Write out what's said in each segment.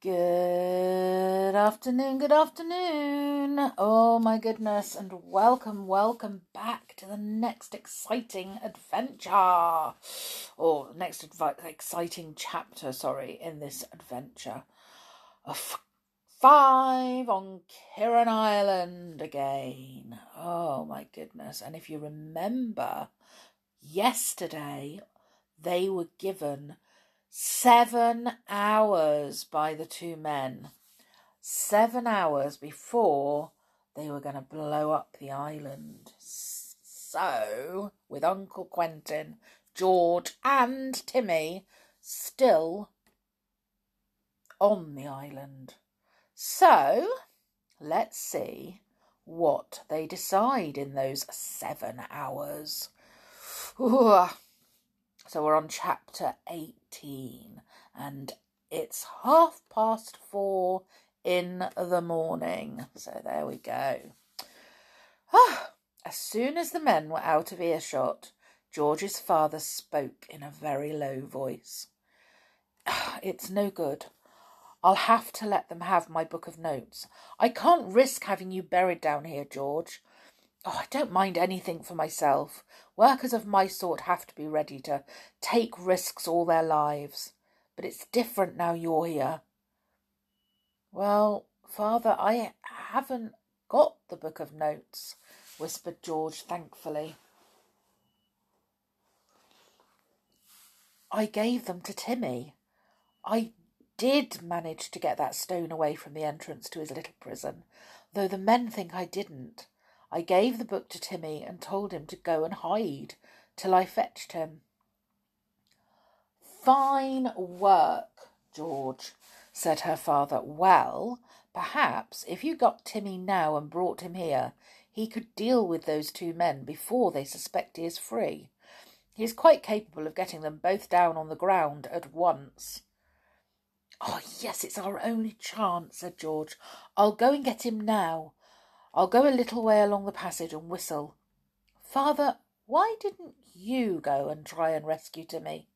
Good afternoon, good afternoon. Oh my goodness, and welcome, welcome back to the next exciting adventure. Or next advi- exciting chapter, sorry, in this adventure. Of five on Kirrin Island again. Oh my goodness. And if you remember, yesterday they were given Seven hours by the two men. Seven hours before they were going to blow up the island. So, with Uncle Quentin, George, and Timmy still on the island. So, let's see what they decide in those seven hours. Ooh. So we're on chapter 18 and it's half past four in the morning. So there we go. Ah, as soon as the men were out of earshot, George's father spoke in a very low voice. It's no good. I'll have to let them have my book of notes. I can't risk having you buried down here, George. Oh, I don't mind anything for myself. Workers of my sort have to be ready to take risks all their lives. But it's different now you're here. Well, father, I haven't got the book of notes, whispered George thankfully. I gave them to Timmy. I did manage to get that stone away from the entrance to his little prison, though the men think I didn't. I gave the book to Timmy and told him to go and hide till I fetched him. Fine work, George, said her father. Well, perhaps if you got Timmy now and brought him here, he could deal with those two men before they suspect he is free. He is quite capable of getting them both down on the ground at once. Oh, yes, it's our only chance, said George. I'll go and get him now. I'll go a little way along the passage and whistle. Father, why didn't you go and try and rescue Timmy?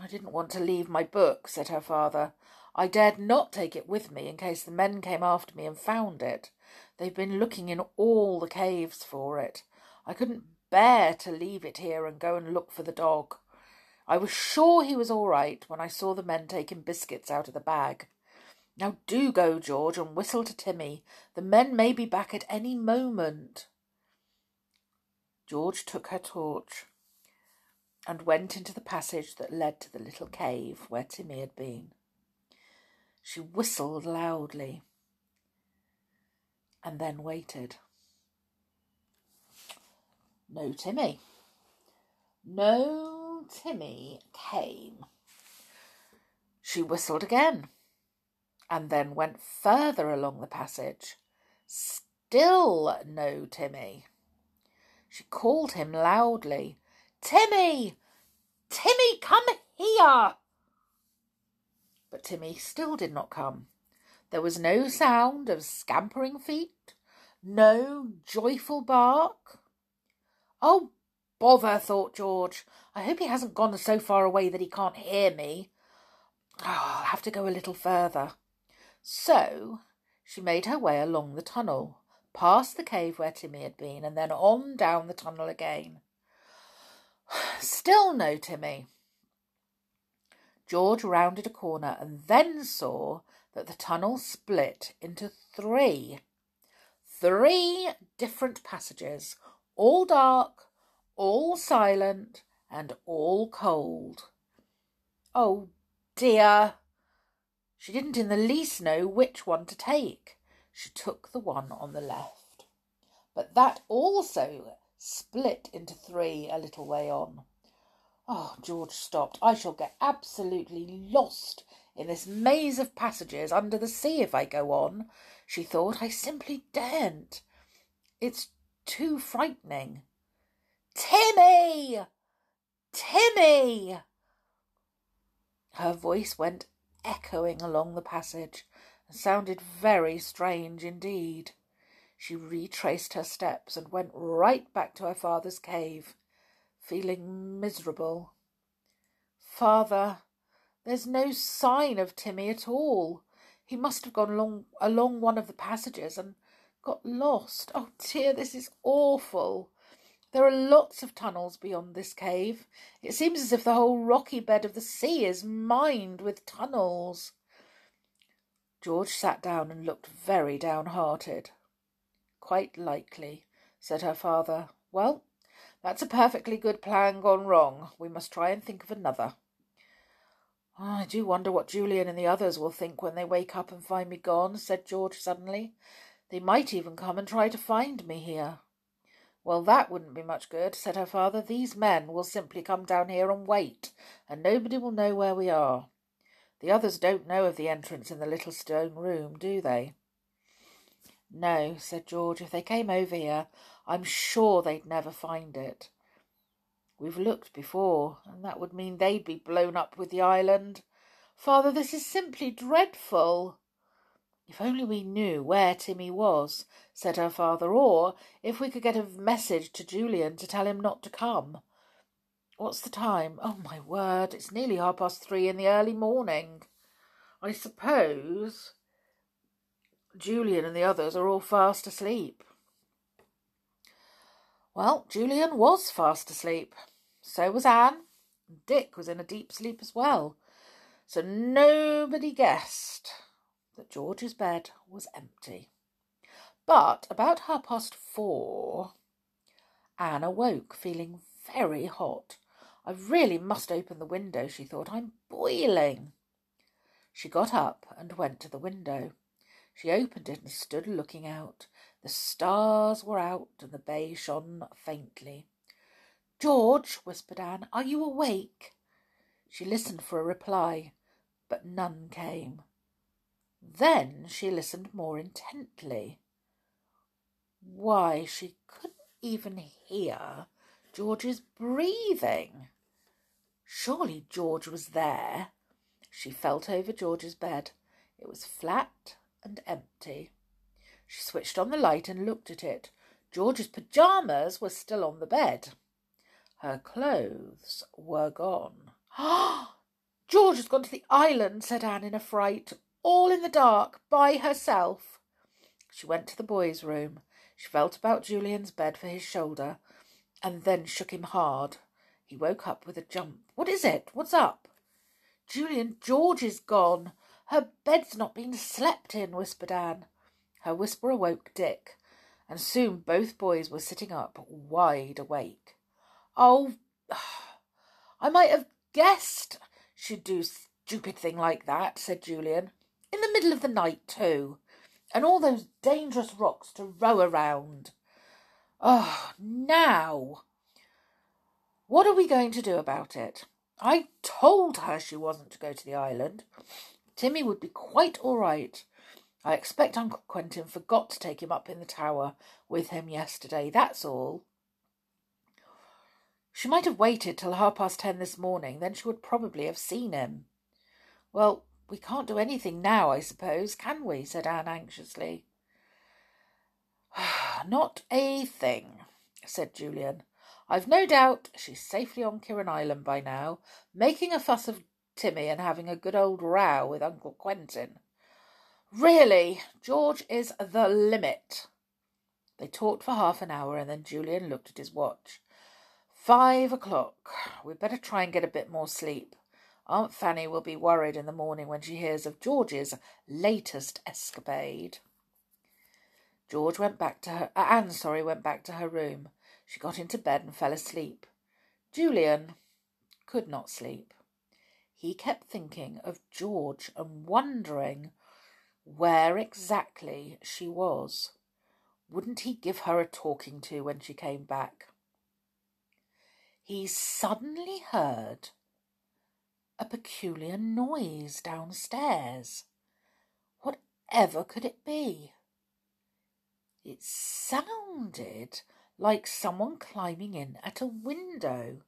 I didn't want to leave my book, said her father. I dared not take it with me in case the men came after me and found it. They've been looking in all the caves for it. I couldn't bear to leave it here and go and look for the dog. I was sure he was all right when I saw the men taking biscuits out of the bag. Now do go, George, and whistle to Timmy. The men may be back at any moment. George took her torch and went into the passage that led to the little cave where Timmy had been. She whistled loudly and then waited. No Timmy. No Timmy came. She whistled again and then went further along the passage. Still no Timmy. She called him loudly. Timmy! Timmy, come here! But Timmy still did not come. There was no sound of scampering feet, no joyful bark. Oh, bother, thought George. I hope he hasn't gone so far away that he can't hear me. Oh, I'll have to go a little further. So she made her way along the tunnel, past the cave where Timmy had been, and then on down the tunnel again. Still no Timmy. George rounded a corner and then saw that the tunnel split into three. Three different passages, all dark, all silent, and all cold. Oh dear, she didn't in the least know which one to take. She took the one on the left. But that also split into three a little way on. Oh, George stopped. I shall get absolutely lost in this maze of passages under the sea if I go on, she thought. I simply daren't. It's too frightening. Timmy! Timmy! Her voice went echoing along the passage and sounded very strange indeed. She retraced her steps and went right back to her father's cave, feeling miserable. Father, There's no sign of Timmy at all. He must have gone along, along one of the passages and got lost. Oh dear, this is awful. There are lots of tunnels beyond this cave. It seems as if the whole rocky bed of the sea is mined with tunnels. George sat down and looked very downhearted. Quite likely, said her father. Well, that's a perfectly good plan gone wrong. We must try and think of another. Oh, I do wonder what Julian and the others will think when they wake up and find me gone, said George suddenly. They might even come and try to find me here. Well, that wouldn't be much good, said her father. These men will simply come down here and wait, and nobody will know where we are. The others don't know of the entrance in the little stone room, do they? No, said George. If they came over here, I'm sure they'd never find it. We've looked before, and that would mean they'd be blown up with the island. Father, this is simply dreadful. If only we knew where Timmy was, said her father, or if we could get a message to Julian to tell him not to come. What's the time? Oh, my word, it's nearly half past three in the early morning. I suppose Julian and the others are all fast asleep. Well, Julian was fast asleep. So was Anne. Dick was in a deep sleep as well. So nobody guessed that George's bed was empty. But about half past four, Anne awoke, feeling very hot. I really must open the window, she thought. I'm boiling. She got up and went to the window. She opened it and stood looking out. The stars were out and the bay shone faintly. George, whispered Anne, are you awake? She listened for a reply, but none came. Then she listened more intently. Why, she couldn't even hear George's breathing. Surely George was there. She felt over George's bed. It was flat and empty. She switched on the light and looked at it. George's pyjamas were still on the bed. Her clothes were gone. Ah! George has gone to the island, said Anne in a fright, all in the dark, by herself. She went to the boy's room. She felt about Julian's bed for his shoulder, and then shook him hard. He woke up with a jump. What is it? What's up? Julian, George is gone. Her bed's not been slept in, whispered Anne. Her whisper awoke Dick, and soon both boys were sitting up, wide awake. Oh, I might have guessed she'd do stupid thing like that, said Julian. Middle of the night, too and all those dangerous rocks to row around. Oh, now, what are we going to do about it? I told her she wasn't to go to the island. Timmy would be quite all right. I expect Uncle Quentin forgot to take him up in the tower with him yesterday, that's all. She might have waited till half past ten this morning, then she would probably have seen him. Well, we can't do anything now, I suppose, can we? said Anne anxiously. Not a thing, said Julian. I've no doubt she's safely on Kirrin Island by now, making a fuss of Timmy and having a good old row with Uncle Quentin. Really, George is the limit. They talked for half an hour and then Julian looked at his watch. Five o'clock. We'd better try and get a bit more sleep. Aunt Fanny will be worried in the morning when she hears of George's latest escapade. George went back to her. Uh, Anne, sorry, went back to her room. She got into bed and fell asleep. Julian could not sleep. He kept thinking of George and wondering where exactly she was. Wouldn't he give her a talking to when she came back? He suddenly heard a peculiar noise downstairs. Whatever could it be? It sounded like someone climbing in at a window.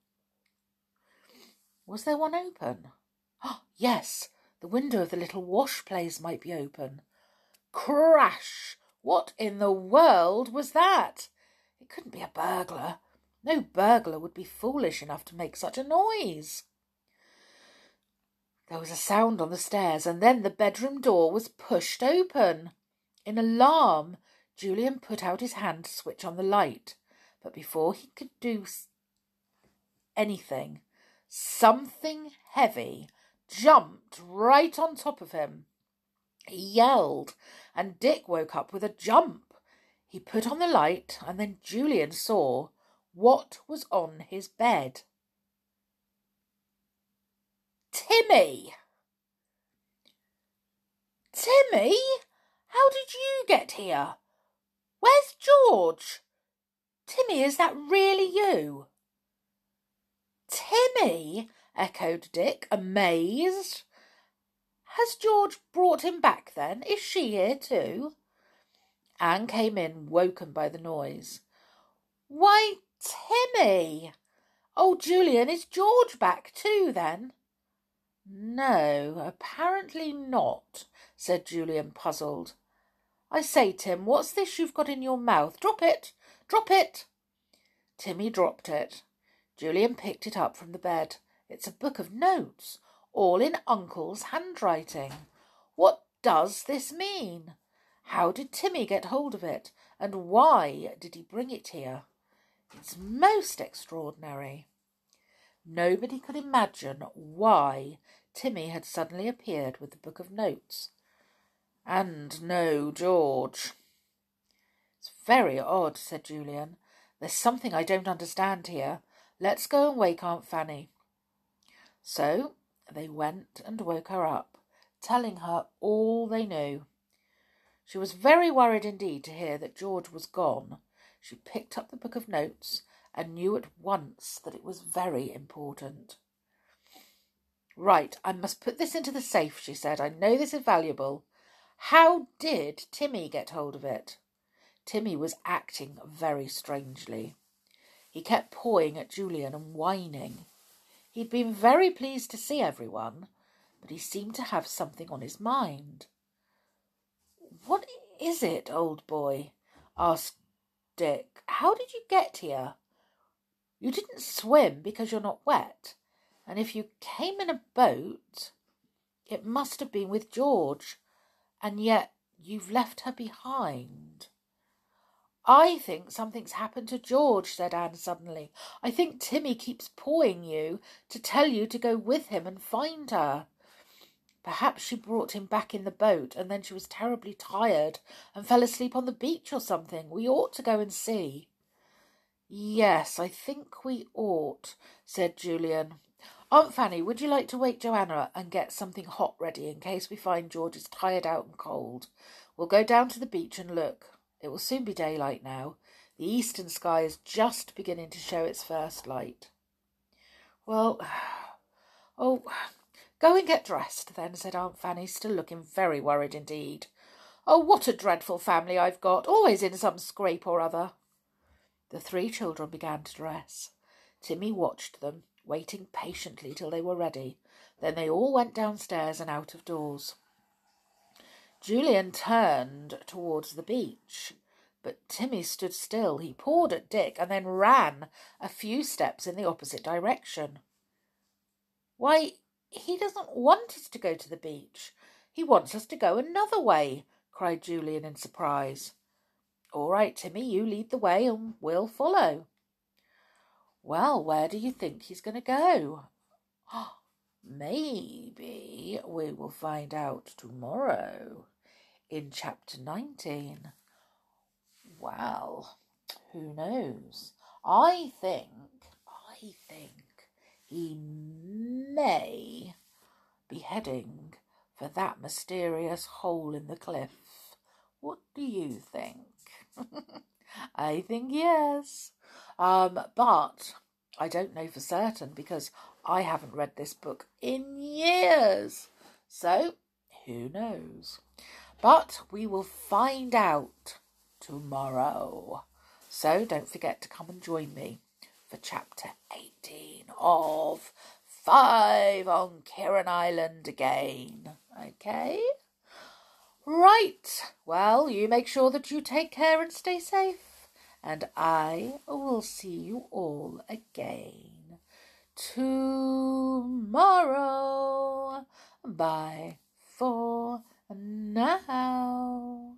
Was there one open? Oh, yes, the window of the little wash place might be open. Crash! What in the world was that? It couldn't be a burglar. No burglar would be foolish enough to make such a noise. There was a sound on the stairs, and then the bedroom door was pushed open. In alarm, Julian put out his hand to switch on the light, but before he could do anything, something heavy jumped right on top of him. He yelled, and Dick woke up with a jump. He put on the light, and then Julian saw what was on his bed. Timmy! Timmy? How did you get here? Where's George? Timmy, is that really you? Timmy? echoed Dick, amazed. Has George brought him back then? Is she here too? Anne came in, woken by the noise. Why, Timmy! Oh, Julian, is George back too then? No, apparently not, said Julian, puzzled. I say, Tim, what's this you've got in your mouth? Drop it! Drop it! Timmy dropped it. Julian picked it up from the bed. It's a book of notes, all in Uncle's handwriting. What does this mean? How did Timmy get hold of it, and why did he bring it here? It's most extraordinary. Nobody could imagine why Timmy had suddenly appeared with the book of notes. And no George. It's very odd, said Julian. There's something I don't understand here. Let's go and wake Aunt Fanny. So they went and woke her up, telling her all they knew. She was very worried indeed to hear that George was gone. She picked up the book of notes and knew at once that it was very important. Right, I must put this into the safe, she said. I know this is valuable. How did Timmy get hold of it? Timmy was acting very strangely. He kept pawing at Julian and whining. He'd been very pleased to see everyone, but he seemed to have something on his mind. What is it, old boy? asked Dick. How did you get here? You didn't swim because you're not wet. And if you came in a boat, it must have been with George. And yet you've left her behind. I think something's happened to George, said Anne suddenly. I think Timmy keeps pawing you to tell you to go with him and find her. Perhaps she brought him back in the boat, and then she was terribly tired and fell asleep on the beach or something. We ought to go and see. Yes, I think we ought, said Julian. Aunt Fanny, would you like to wake Joanna and get something hot ready in case we find George is tired out and cold? We'll go down to the beach and look. It will soon be daylight now. The eastern sky is just beginning to show its first light. Well, oh, go and get dressed then, said Aunt Fanny, still looking very worried indeed. Oh, what a dreadful family I've got, always in some scrape or other. The three children began to dress. Timmy watched them, waiting patiently till they were ready. Then they all went downstairs and out of doors. Julian turned towards the beach, but Timmy stood still. He pawed at Dick and then ran a few steps in the opposite direction. Why, he doesn't want us to go to the beach. He wants us to go another way, cried Julian in surprise. All right, Timmy, you lead the way and we'll follow. Well, where do you think he's going to go? Maybe we will find out tomorrow in chapter 19. Well, who knows? I think, I think he may be heading for that mysterious hole in the cliff. What do you think? I think yes. Um, but I don't know for certain because I haven't read this book in years. So, who knows? But we will find out tomorrow. So don't forget to come and join me for chapter 18 of Five on Kirrin Island again. Okay? Right. Well, you make sure that you take care and stay safe. And I will see you all again tomorrow. Bye for now.